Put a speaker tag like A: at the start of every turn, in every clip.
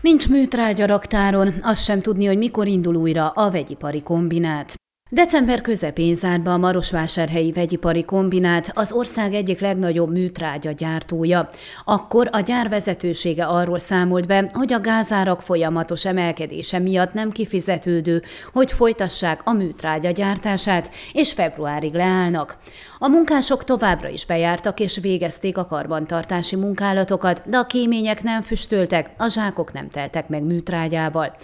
A: Nincs műtrágya raktáron, azt sem tudni, hogy mikor indul újra a vegyipari kombinát. December közepén zárt be a Marosvásárhelyi Vegyipari Kombinát, az ország egyik legnagyobb műtrágya gyártója. Akkor a gyár vezetősége arról számolt be, hogy a gázárak folyamatos emelkedése miatt nem kifizetődő, hogy folytassák a műtrágya gyártását, és februárig leállnak. A munkások továbbra is bejártak és végezték a karbantartási munkálatokat, de a kémények nem füstöltek, a zsákok nem teltek meg műtrágyával.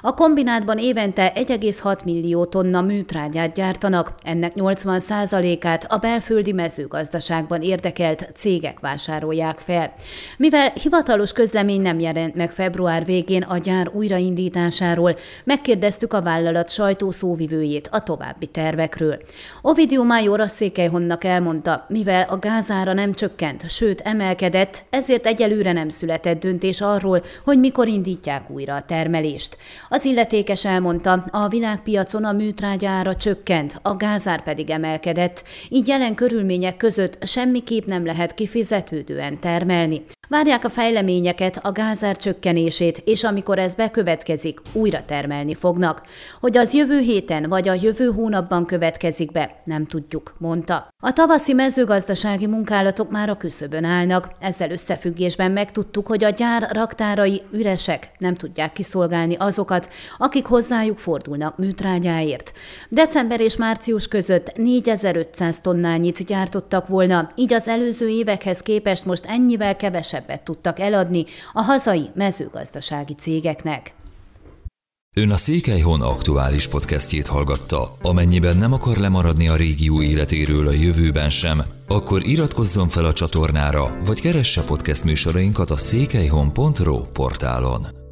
A: A kombinátban évente 1,6 millió tonna műtrágya műtrágyát gyártanak, ennek 80%-át a belföldi mezőgazdaságban érdekelt cégek vásárolják fel. Mivel hivatalos közlemény nem jelent meg február végén a gyár újraindításáról, megkérdeztük a vállalat sajtószóvivőjét a további tervekről. Ovidiu Major a Székelyhonnak elmondta, mivel a gázára nem csökkent, sőt emelkedett, ezért egyelőre nem született döntés arról, hogy mikor indítják újra a termelést. Az illetékes elmondta, a világpiacon a műtrágyára ára csökkent, a gázár pedig emelkedett, így jelen körülmények között semmiképp nem lehet kifizetődően termelni. Várják a fejleményeket, a gázár csökkenését, és amikor ez bekövetkezik, újra termelni fognak. Hogy az jövő héten vagy a jövő hónapban következik be, nem tudjuk, mondta. A tavaszi mezőgazdasági munkálatok már a küszöbön állnak. Ezzel összefüggésben megtudtuk, hogy a gyár raktárai üresek, nem tudják kiszolgálni azokat, akik hozzájuk fordulnak műtrágyáért. December és március között 4500 tonnányit gyártottak volna, így az előző évekhez képest most ennyivel kevesebb kevesebbet tudtak eladni a hazai mezőgazdasági cégeknek.
B: Ön a Székelyhon aktuális podcastjét hallgatta. Amennyiben nem akar lemaradni a régió életéről a jövőben sem, akkor iratkozzon fel a csatornára, vagy keresse podcast műsorainkat a székelyhon.pro portálon.